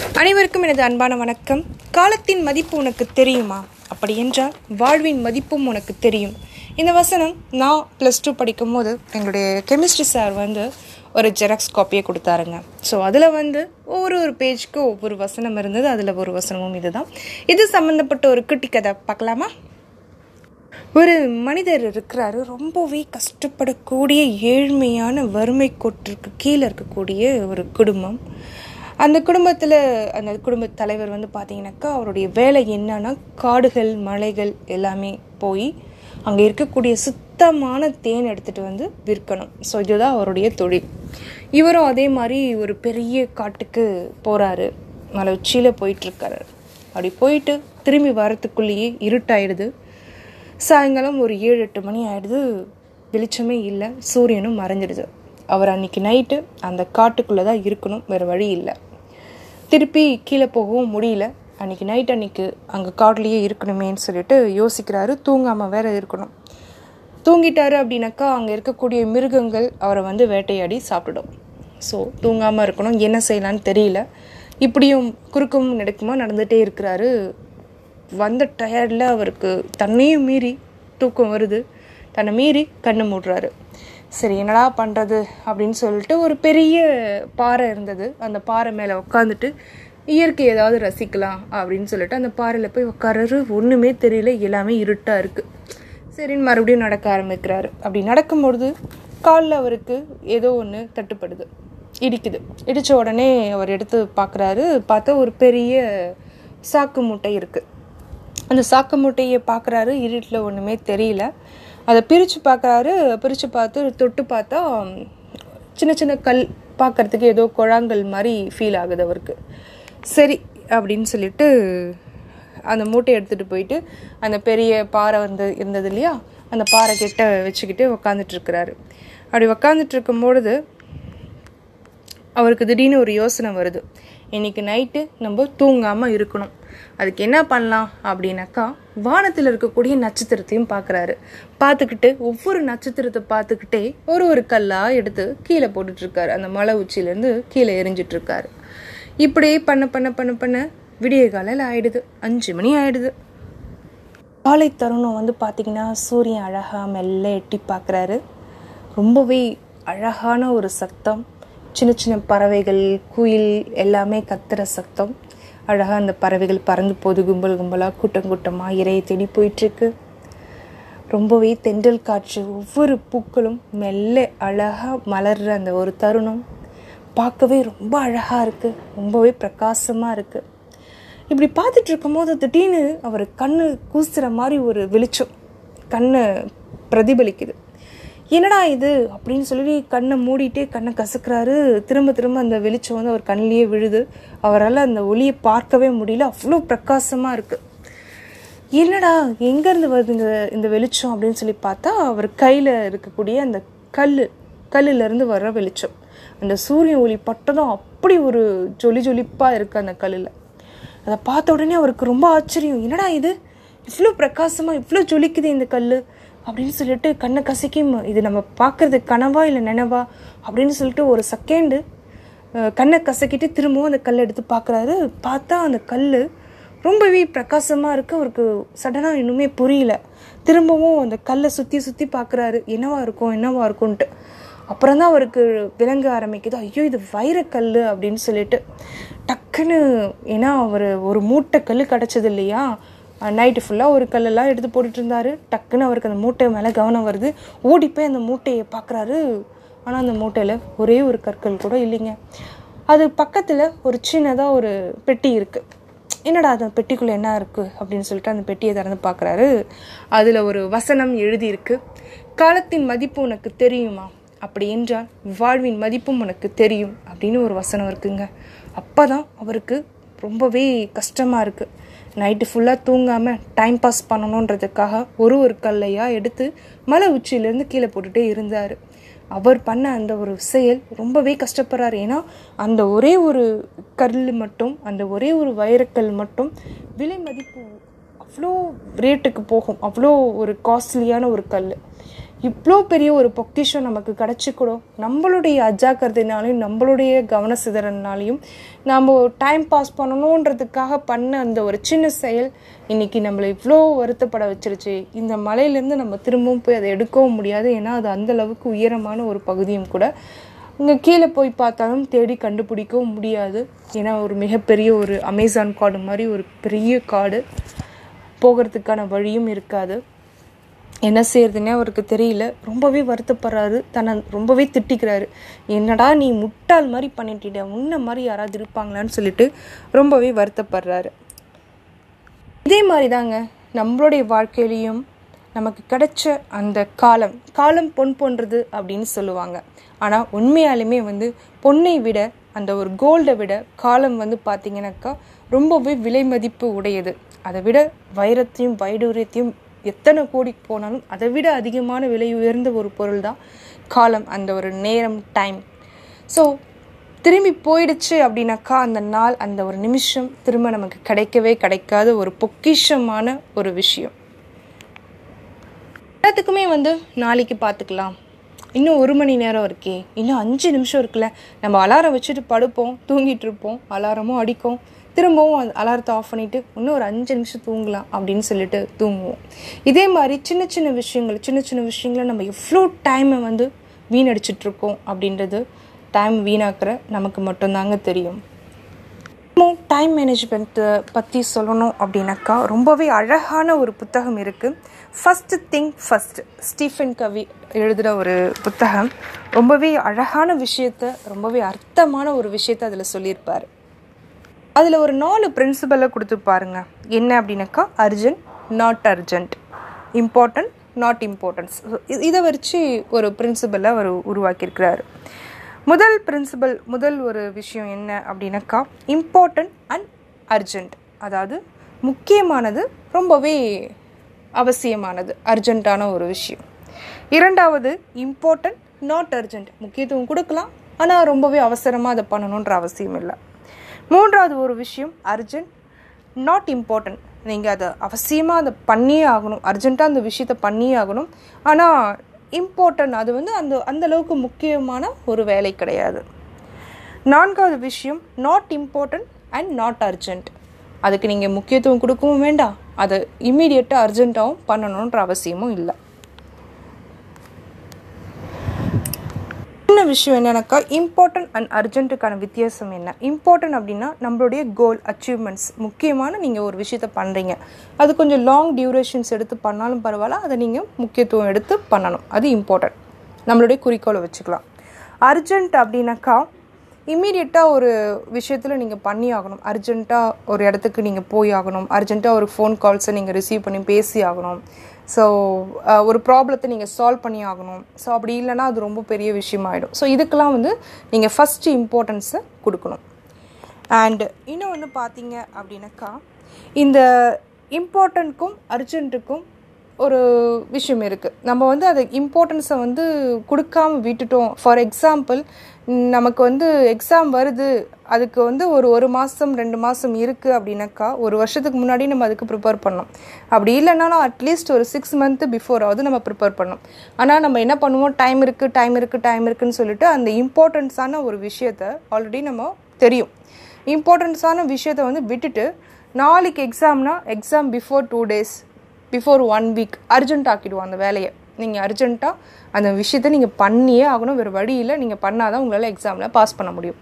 அனைவருக்கும் எனது அன்பான வணக்கம். காலத்தின் மதிப்பு உனக்கு தெரியுமா? அப்படி என்றால் வாழ்வின் மதிப்பும் உனக்கு தெரியும். இந்த வசனம் நான் ப்ளஸ் டூ படிக்கும் போது எங்களுடைய கெமிஸ்ட்ரி சார் வந்து ஒரு ஜெராக்ஸ் காப்பியை கொடுத்தாருங்க. ஸோ அதில் வந்து ஒவ்வொரு ஒரு பேஜ்க்கு ஒவ்வொரு வசனம் இருந்தது. அதில் ஒரு வசனமும் இதுதான். இது சம்மந்தப்பட்ட ஒரு குட்டி கதை. பார்க்கலாமா? ஒரு மனிதர் இருக்கிறாரு. ரொம்பவே கஷ்டப்படக்கூடிய ஏழ்மையான வறுமை கோட்டிற்கு கீழே இருக்கக்கூடிய ஒரு குடும்பம். அந்த குடும்பத்தில் அந்த குடும்ப தலைவர் வந்து பார்த்தீங்கன்னாக்கா அவருடைய வேலை என்னன்னா காடுகள் மலைகள் எல்லாமே போய் அங்கே இருக்கக்கூடிய சுத்தமான தேன் எடுத்துகிட்டு வந்து விற்கணும். ஸோ இதுதான் அவருடைய தொழில். இவரும் அதே மாதிரி ஒரு பெரிய காட்டுக்கு போகிறாரு மலை உச்சியில் போயிட்டுருக்காரு. அப்படி போயிட்டு திரும்பி வரத்துக்குள்ளேயே இருட்டாயிடுது. சாயங்காலம் ஒரு ஏழு எட்டு மணி ஆயிடுது. வெளிச்சமே இல்லை. சூரியனும் மறைஞ்சிடுது. அவர் அன்னைக்கு நைட்டு அந்த காட்டுக்குள்ளே தான் இருக்கணும். வேறு வழி இல்லை. திருப்பி கீழே போகவும் முடியல. அன்னைக்கு நைட் அன்னைக்கு அங்கே காட்லேயே இருக்கணுமேன்னு சொல்லிட்டு யோசிக்கிறாரு. தூங்காமல் வேற இருக்கணும். தூங்கிட்டாரு அப்படின்னாக்கா அங்கே இருக்கக்கூடிய மிருகங்கள் அவரை வந்து வேட்டையாடி சாப்பிடும். ஸோ தூங்காமல் இருக்கணும். என்ன செய்யலான்னு தெரியல. இப்படியும் குறுக்கும் நடக்குமா நடந்துகிட்டே இருக்கிறாரு. வந்த டயர்டில் அவருக்கு தன்னையும் மீறி தூக்கம் வருது. தன்னை மீறி கண்ணு மூடுறாரு. சரி என்னடா பண்ணுறது அப்படின்னு சொல்லிட்டு ஒரு பெரிய பாறை இருந்தது. அந்த பாறை மேலே உட்காந்துட்டு இயற்கை ஏதாவது ரசிக்கலாம் அப்படின்னு சொல்லிட்டு அந்த பாறையில் போய் உட்காரரு ஒன்றுமே தெரியல எல்லாமே இருட்டாக இருக்குது சரின்னு மறுபடியும் நடக்க ஆரம்பிக்கிறாரு. அப்படி நடக்கும்பொழுது காலில் அவருக்கு ஏதோ ஒன்று தட்டுப்படுது இடிக்குது. இடித்த உடனே அவர் எடுத்து பார்க்குறாரு பார்த்தா ஒரு பெரிய சாக்கு மூட்டை இருக்குது அந்த சாக்கு மூட்டையை பார்க்குறாரு இருட்டில் ஒன்றுமே தெரியல. அதை பிரித்து பார்க்குறாரு. பிரித்து பார்த்து தொட்டு பார்த்தா சின்ன சின்ன கல் பார்க்குறதுக்கு ஏதோ குழாங்கல் மாதிரி ஃபீல் ஆகுது அவருக்கு. சரி அப்படின்னு சொல்லிட்டு அந்த மூட்டையை எடுத்துகிட்டு போயிட்டு அந்த பெரிய பாறை வந்து இருந்தது இல்லையா? அந்த பாறை கிட்ட வச்சுக்கிட்டு உக்காந்துட்டுருக்கிறாரு அப்படி உக்காந்துட்டு இருக்கும் பொழுது அவருக்கு திடீர்னு ஒரு யோசனை வருது. இன்னைக்கு நைட்டு நம்ம தூங்காமல் இருக்கணும். அதுக்கு என்ன பண்ணலாம் அப்படின்னாக்கா வானத்தில் இருக்கக்கூடிய நட்சத்திரத்தையும் பார்க்குறாரு பார்த்துக்கிட்டு ஒவ்வொரு நட்சத்திரத்தை பார்த்துக்கிட்டே ஒரு ஒரு கல்லாக எடுத்து கீழே போட்டுட்ருக்காரு. அந்த மலை உச்சியிலேருந்து கீழே எரிஞ்சிட்ருக்காரு. இப்படியே பண்ண பண்ண பண்ண பண்ண விடிய காலையில் ஆயிடுது. அஞ்சு மணி ஆயிடுது. காலை தருணம் வந்து பார்த்திங்கன்னா சூரியன் அழகாக மெல்ல எட்டி பார்க்குறாரு ரொம்பவே அழகான ஒரு சத்தம். சின்ன சின்ன பறவைகள் குயில் எல்லாமே கத்துற சத்தம். அழகாக அந்த பறவைகள் பறந்து போது கும்பல் கும்பலாக கூட்டம் கூட்டமாக இறையை தேடி போயிட்டுருக்கு. ரொம்பவே தென்றல் காற்று ஒவ்வொரு பூக்களும் மெல்ல அழகாக மலர்ற அந்த ஒரு தருணம். பார்க்கவே ரொம்ப அழகாக இருக்குது ரொம்பவே பிரகாசமாக இருக்குது இப்படி பார்த்துட்டு இருக்கும்போது திடீர்னு அவர் கண்ணு கூசுகிற மாதிரி ஒரு வெளிச்சம் கண்ணை பிரதிபலிக்குது. என்னடா இது? அப்படின்னு சொல்லி கண்ணை மூடிட்டே கண்ணை கசக்கிறாரு. திரும்ப திரும்ப அந்த வெளிச்சம் வந்து அவர் கண்ணிலேயே விழுது. அவரால் அந்த ஒளியை பார்க்கவே முடியல. அவ்வளோ பிரகாசமாக இருக்குது என்னடா எங்கேருந்து வருது இந்த இந்த வெளிச்சம் அப்படின்னு சொல்லி பார்த்தா அவர் கையில் இருக்கக்கூடிய அந்த கல் கல்லிலேருந்து வர்ற வெளிச்சம். அந்த சூரிய ஒளி பட்டதும் அப்படி ஒரு ஜொலி ஜொலிப்பாக இருக்குது அந்த கல்லில். அதை பார்த்த உடனே அவருக்கு ரொம்ப ஆச்சரியம். என்னடா இது? இவ்வளோ பிரகாசமாக இவ்வளோ ஜொலிக்குது இந்த கல் அப்படின்னு சொல்லிட்டு கண்ணை கசக்கி இது நம்ம பார்க்குறது கனவா இல்லை நினைவா அப்படின்னு சொல்லிட்டு ஒரு செகண்டு கண்ணை கசக்கிட்டு திரும்பவும் அந்த கல்லை எடுத்து பார்க்குறாரு. பார்த்தா அந்த கல் ரொம்பவே பிரகாசமாக இருக்குது அவருக்கு சடனாக இன்னுமே புரியல. திரும்பவும் அந்த கல்லை சுற்றி சுற்றி பார்க்குறாரு. என்னவா இருக்கும் என்னவா இருக்கும்ன்ட்டு. அப்புறம் தான் அவருக்கு விளங்க ஆரம்பிக்குது. ஐயோ இது வைரக்கல் அப்படின்னு சொல்லிட்டு. டக்குன்னு ஏன்னா அவர் ஒரு மூட்டை கல் கிடச்சது இல்லையா? நைட்டு ஃபுல்லாக ஒரு கல்லெல்லாம் எடுத்து போட்டுட்டு இருந்தார் டக்குன்னு அவருக்கு அந்த மூட்டை மேலே கவனம் வருது. ஓடி போய் அந்த மூட்டையை பார்க்குறாரு ஆனால் அந்த மூட்டையில் ஒரே ஒரு கற்கள் கூட இல்லைங்க. அது பக்கத்தில் ஒரு சின்னதாக ஒரு பெட்டி இருக்குது என்னடா அந்த பெட்டிக்குள்ளே என்ன இருக்குது அப்படின்னு சொல்லிட்டு அந்த பெட்டியை திறந்து பார்க்குறாரு அதில் ஒரு வசனம் எழுதியிருக்கு. காலத்தின் மதிப்பு உனக்கு தெரியுமா? அப்படி என்றால் வாழ்வின் மதிப்பும் உனக்கு தெரியும் அப்படின்னு ஒரு வசனம் இருக்குங்க. அப்போ தான் அவருக்கு ரொம்பவே கஷ்டமாக இருக்குது நைட்டு ஃபுல்லாக தூங்காமல் டைம் பாஸ் பண்ணணுன்றதுக்காக ஒரு ஒரு கல்லையாக எடுத்து மலை உச்சியிலேருந்து கீழே போட்டுகிட்டே இருந்தார். அவர் பண்ண அந்த ஒரு செயல் ரொம்பவே கஷ்டப்படுறாரு. ஏன்னா அந்த ஒரே ஒரு கல் மட்டும் அந்த ஒரே ஒரு வைரக்கல் மட்டும் விலை மதிப்பு அவ்வளோ ரேட்டுக்கு போகும். அவ்வளோ ஒரு காஸ்ட்லியான ஒரு கல் இவ்வளோ பெரிய ஒரு பொக்கிஷம் நமக்கு கிடச்சிக்கூடும் நம்மளுடைய அஜாக்கிரதைனாலையும் நம்மளுடைய கவன சிதறனாலையும் நாம் டைம் பாஸ் பண்ணணுன்றதுக்காக பண்ண அந்த ஒரு சின்ன செயல் இன்னைக்கு நம்மளை இவ்வளோ வருத்தப்பட வச்சிருச்சு. இந்த மலையிலேருந்து நம்ம திரும்பவும் போய் அதை எடுக்கவும் முடியாது. ஏன்னா அது அந்தளவுக்கு உயரமான ஒரு பகுதியும் கூட இங்கே கீழே போய் பார்த்தாலும் தேடி கண்டுபிடிக்கவும் முடியாது. ஏன்னா ஒரு மிகப்பெரிய ஒரு அமேசான் காடு மாதிரி ஒரு பெரிய காடு போகிறதுக்கான வழியும் இருக்காது. என்ன செய்யறதுன்னே அவருக்கு தெரியல. ரொம்பவே வருத்தப்படுறாரு. தன்னை ரொம்பவே திட்டிக்கிறாரு. என்னடா நீ முட்டாள் மாதிரி பண்ணிட்டிட உன்ன மாதிரி யாராவது இருப்பாங்களான்னு சொல்லிட்டு ரொம்பவே வருத்தப்படுறாரு. இதே மாதிரி தாங்க நம்மளுடைய வாழ்க்கையிலையும் நமக்கு கிடைச்ச அந்த காலம் காலம் பொன் போன்றது அப்படின்னு சொல்லுவாங்க. ஆனால் உண்மையாலுமே வந்து பொன்னை விட அந்த ஒரு கோல்டை விட காலம் வந்து பார்த்தீங்கன்னாக்கா ரொம்பவே விலை மதிப்பு உடையது. அதை விட வைரத்தையும் வைடூரியத்தையும் எத்தனை கோடி போனாலும் அதை விட அதிகமான விலை உயர்ந்த ஒரு பொருள் தான் காலம் அந்த ஒரு நேரம் டைம் ஸோ திரும்பி போயிடுச்சு அப்படின்னாக்கா அந்த நாள் அந்த ஒரு நிமிஷம் திரும்ப நமக்கு கிடைக்கவே கிடைக்காத ஒரு பொக்கிஷமான ஒரு விஷயம். எல்லாத்துக்குமே வந்து நாளைக்கு பார்த்துக்கலாம். இன்னும் ஒரு மணி நேரம் இருக்கே. இன்னும் அஞ்சு நிமிஷம் இருக்குல்ல. நம்ம அலாரம் வச்சுட்டு படுப்போம் தூங்கிட்டு இருப்போம் அலாரமும் அடிக்கும். திரும்பவும் அலாரத்தை ஆஃப் பண்ணிவிட்டு இன்னும் ஒரு அஞ்சு நிமிஷம் தூங்கலாம் அப்படின்னு சொல்லிட்டு தூங்குவோம். இதே மாதிரி சின்ன சின்ன விஷயங்கள் சின்ன சின்ன விஷயங்களை நம்ம எவ்வளோ டைமை வந்து வீணடிச்சிட்ருக்கோம் அப்படின்றது டைம் வீணாக்குற நமக்கு மட்டும்தாங்க தெரியும். டைம் மேனேஜ்மெண்ட்டை பற்றி சொல்லணும் அப்படின்னாக்கா ரொம்பவே அழகான ஒரு புத்தகம் இருக்குது first thing first Stephen Covey எழுதுகிற ஒரு புத்தகம். ரொம்பவே அழகான விஷயத்த ரொம்பவே அர்த்தமான ஒரு விஷயத்த அதில் சொல்லியிருப்பார். அதில் ஒரு நாலு பிரின்சிபலை கொடுத்து பாருங்க. என்ன அப்படின்னாக்கா urgent not urgent important not importance இதை வச்சு ஒரு பிரின்சிபலை அவர் உருவாக்கியிருக்கிறாரு. முதல் பிரின்சிபல் முதல் ஒரு விஷயம் என்ன அப்படின்னாக்கா இம்பார்ட்டன்ட் அண்ட் அர்ஜென்ட் அதாவது முக்கியமானது ரொம்பவே அவசியமானது அர்ஜென்ட்டான ஒரு விஷயம். இரண்டாவது இம்பார்ட்டன்ட் நாட் அர்ஜென்ட் முக்கியத்துவம் கொடுக்கலாம் ஆனால் ரொம்பவே அவசரமாக அதை பண்ணணுன்ற அவசியம் இல்லை. மூன்றாவது ஒரு விஷயம் அர்ஜென்ட் நாட் இம்பார்ட்டன்ட் நீங்கள் அதை அவசியமாக அதை பண்ணியே ஆகணும். அர்ஜென்ட்டாக அந்த விஷயத்தை பண்ணியே ஆகணும். ஆனால் இம்பார்ட்டன்ட் அது வந்து அந்த அந்தளவுக்கு முக்கியமான ஒரு வேலை கிடையாது. நான்காவது விஷயம் not important and not urgent அதுக்கு நீங்கள் முக்கியத்துவம் கொடுக்கவும் வேண்டாம். அதை இம்மீடியட்டாக அர்ஜென்ட்டாகவும் பண்ணணுன்ற அவசியமும் இல்லை. விஷயம் என்னன்னாக்கா இம்பார்ட்டன்ட் அண்ட் அர்ஜென்ட்டுக்கான வித்தியாசம் என்ன? இம்பார்ட்டன்ட் அப்படின்னா நம்மளுடைய கோல் அச்சீவ்மெண்ட்ஸ் முக்கியமான நீங்கள் ஒரு விஷயத்த பண்ணுறீங்க அது கொஞ்சம் லாங் டியூரேஷன்ஸ் எடுத்து பண்ணாலும் பரவாயில்ல அதை நீங்கள் முக்கியத்துவம் எடுத்து பண்ணணும். அது இம்பார்ட்டன்ட் நம்மளுடைய குறிக்கோளை வச்சுக்கலாம். அர்ஜென்ட் அப்படின்னாக்கா இம்மீடியட்டாக ஒரு விஷயத்தில் நீங்கள் பண்ணி ஆகணும். அர்ஜென்ட்டாக ஒரு இடத்துக்கு நீங்கள் போய் ஆகணும். அர்ஜென்ட்டாக ஒரு ஃபோன் கால்ஸை நீங்கள் ரிசீவ் பண்ணி பேசி ஆகணும். ஸோ uh, ஒரு ப்ராப்ளத்தை நீங்கள் சால்வ் பண்ணி ஆகணும். ஸோ அப்படி இல்லைன்னா அது ரொம்ப பெரிய விஷயமாயிடும். ஸோ இதுக்கெல்லாம் வந்து நீங்கள் ஃபஸ்ட்டு இம்பார்ட்டன்ஸை கொடுக்கணும். அண்டு இன்னும் வந்து பார்த்தீங்க அப்படின்னாக்கா இந்த இம்பார்ட்டண்ட்க்கும் அர்ஜென்ட்டுக்கும் ஒரு விஷயம் இருக்குது நம்ம வந்து அதை இம்பார்ட்டன்ஸை வந்து கொடுக்காம விட்டுட்டோம். ஃபார் எக்ஸாம்பிள் நமக்கு வந்து எக்ஸாம் வருது. அதுக்கு வந்து ஒரு ஒரு மாதம் ரெண்டு மாதம் இருக்குது அப்படின்னாக்கா ஒரு வருஷத்துக்கு முன்னாடி நம்ம அதுக்கு ப்ரிப்பேர் பண்ணோம் அப்படி இல்லைனாலும் அட்லீஸ்ட் ஒரு சிக்ஸ் மந்த்து பிஃபோராவது நம்ம ப்ரிப்பேர் பண்ணோம் ஆனால் நம்ம என்ன பண்ணுவோம்? டைம் இருக்குது டைம் இருக்குது டைம் இருக்குன்னு சொல்லிட்டு அந்த இம்பார்ட்டன்ஸான ஒரு விஷயத்த ஆல்ரெடி நம்ம தெரியும். இம்பார்ட்டன்ஸான விஷயத்த வந்து விட்டுட்டு நாளைக்கு எக்ஸாம்னா exam before two days before one week urgent ஆக்கிடுவோம் அந்த வேலையை. நீங்கள் அர்ஜென்ட்டாக அந்த விஷயத்த நீங்கள் பண்ணியே ஆகணும். வேறு வழியில் நீங்கள் பண்ணால் தான் உங்களால் எக்ஸாமில் பாஸ் பண்ண முடியும்.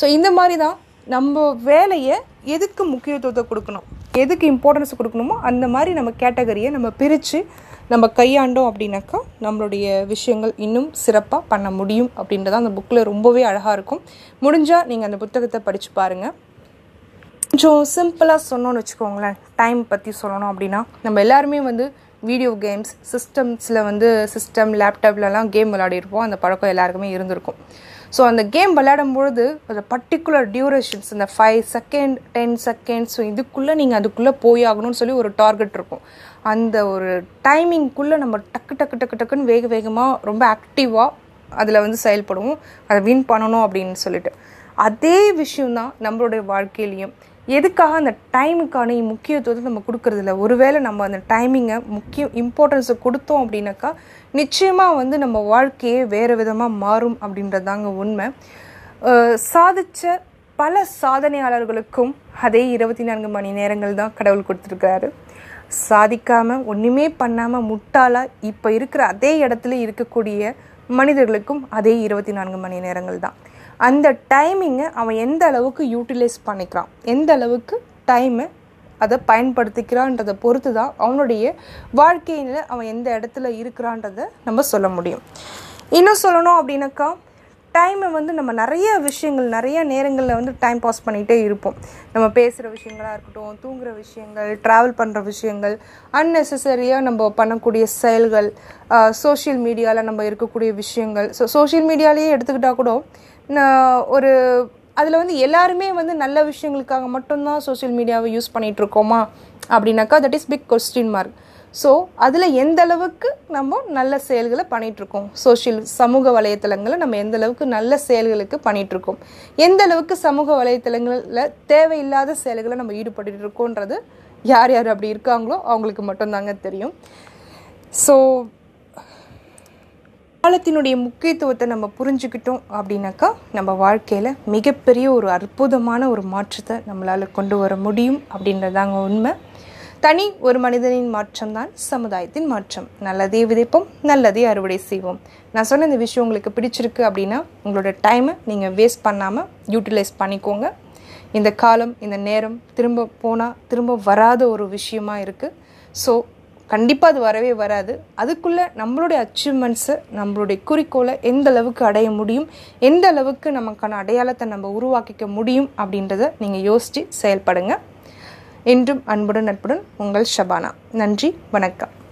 ஸோ இந்த மாதிரி தான் நம்ம வேலையை எதுக்கு முக்கியத்துவத்தை கொடுக்கணும்? எதுக்கு இம்பார்ட்டன்ஸ் கொடுக்கணுமோ அந்த மாதிரி நம்ம கேட்டகரியை நம்ம பிரித்து நம்ம கையாண்டோம் அப்படின்னாக்கா நம்மளுடைய விஷயங்கள் இன்னும் சிறப்பாக பண்ண முடியும் அப்படின்றத அந்த புக்கில் ரொம்பவே அழகாக இருக்கும். முடிஞ்சால் நீங்கள் அந்த புத்தகத்தை படித்து பாருங்கள் கொஞ்சம் சிம்பிளாக சொன்னோன்னு வச்சுக்கோங்களேன். டைம் பற்றி சொல்லணும் அப்படின்னா நம்ம எல்லாருமே வந்து வீடியோ கேம்ஸ் சிஸ்டம்ஸில் வந்து சிஸ்டம் லேப்டாப்லலாம் கேம் விளையாடிருப்போம். அந்த பழக்கம் எல்லாருக்குமே இருந்திருக்கும். ஸோ அந்த கேம் விளையாடும் பொழுது அந்த பர்டிகுலர் டியூரேஷன்ஸ் இந்த five second ten seconds so இதுக்குள்ளே நீங்கள் அதுக்குள்ளே போய் ஆகணும்னு சொல்லி ஒரு டார்கெட் இருக்கும். அந்த ஒரு டைமிங்குள்ளே நம்ம டக்கு டக்கு டக்கு டக்குன்னு வேக வேகமாக ரொம்ப ஆக்டிவாக அதில் வந்து செயல்படுவோம். அதை வின் பண்ணணும் அப்படின்னு சொல்லிட்டு. அதே விஷயம்தான் நம்மளுடைய வாழ்க்கையிலையும். எதுக்காக அந்த டைமுக்கான முக்கியத்துவத்தை நம்ம கொடுக்கறதில்ல? ஒருவேளை நம்ம அந்த டைமிங்கை முக்கிய இம்பார்ட்டன்ஸை கொடுத்தோம் அப்படின்னாக்கா நிச்சயமாக வந்து நம்ம வாழ்க்கையே வேறு விதமாக மாறும் அப்படின்றதாங்க உண்மை. சாதித்த சாதிச்ச பல சாதனையாளர்களுக்கும் அதே இருபத்தி நான்கு மணி நேரங்கள் தான் கடவுள் கொடுத்துருக்காரு சாதிக்காமல் ஒன்றுமே பண்ணாமல் முட்டாளாக இப்போ இருக்கிற அதே இடத்துல இருக்கக்கூடிய மனிதர்களுக்கும் அதே இருபத்தி நான்கு மணி நேரங்கள் தான். அந்த டைமிங்கை அவன் எந்த அளவுக்கு யூட்டிலைஸ் பண்ணிக்கிறான்? எந்த அளவுக்கு டைமை அதை பயன்படுத்திக்கிறான்றதை பொறுத்து தான் அவனுடைய வாழ்க்கையில் அவன் எந்த இடத்துல இருக்கிறான்றதை நம்ம சொல்ல முடியும். இன்னும் சொல்லணும் அப்படின்னாக்கா டைமை வந்து நம்ம நிறைய விஷயங்கள் நிறைய நேரங்களில் வந்து டைம் பாஸ் பண்ணிகிட்டே இருப்போம். நம்ம பேசுகிற விஷயங்களாக இருக்கட்டும் தூங்குகிற விஷயங்கள் ட்ராவல் பண்ணுற விஷயங்கள் அன்னெசரியாக நம்ம பண்ணக்கூடிய செயல்கள் சோஷியல் மீடியாவில் நம்ம இருக்கக்கூடிய விஷயங்கள். ஸோ சோஷியல் மீடியாலேயே எடுத்துக்கிட்டால் கூட ஒரு அதில் வந்து எல்லாருமே வந்து நல்ல விஷயங்களுக்காக மட்டும்தான் சோஷியல் மீடியாவை யூஸ் பண்ணிகிட்டு இருக்கோமா அப்படின்னாக்கா that is big question mark so அதில் எந்த அளவுக்கு நம்ம நல்ல செயல்களை பண்ணிகிட்ருக்கோம் சோஷியல் சமூக வலைத்தளங்களை நம்ம எந்த அளவுக்கு நல்ல செயல்களுக்கு பண்ணிகிட்ருக்கோம் எந்த அளவுக்கு சமூக வலைத்தளங்களில் தேவையில்லாத செயல்களை நம்ம ஈடுபட்டு இருக்கோன்றது யார் யார் அப்படி இருக்காங்களோ அவங்களுக்கு மட்டும்தாங்க தெரியும். ஸோ காலத்தினுடைய முக்கியத்துவத்தை நம்ம புரிஞ்சுக்கிட்டோம் அப்படின்னாக்கா நம்ம வாழ்க்கையில் மிகப்பெரிய ஒரு அற்புதமான ஒரு மாற்றத்தை நம்மளால் கொண்டு வர முடியும் அப்படின்றதாங்க உண்மை. தனி ஒரு மனிதனின் மாற்றம் தான் சமுதாயத்தின் மாற்றம். நல்லதே விதைப்போம் நல்லதே அறுவடை செய்வோம். நான் சொன்ன இந்த விஷயம் உங்களுக்கு பிடிச்சிருக்கு அப்படின்னா உங்களோட டைமை நீங்கள் வேஸ்ட் பண்ணாமல் யூட்டிலைஸ் பண்ணிக்கோங்க. இந்த காலம் இந்த நேரம் திரும்ப போனால் திரும்ப வராத ஒரு விஷயமா இருக்குது ஸோ கண்டிப்பாக அது வரவே வராது. அதுக்குள்ளே நம்மளுடைய அச்சீவ்மெண்ட்ஸை நம்மளுடைய குறிக்கோளை எந்த அளவுக்கு அடைய முடியும் எந்த அளவுக்கு நமக்கான அடையாளத்தை நம்ம உருவாக்கிக்க முடியும் அப்படின்றத நீங்கள் யோசித்து செயல்படுங்க. என்றும் அன்புடன் நட்புடன் உங்கள் ஷபானா. நன்றி வணக்கம்.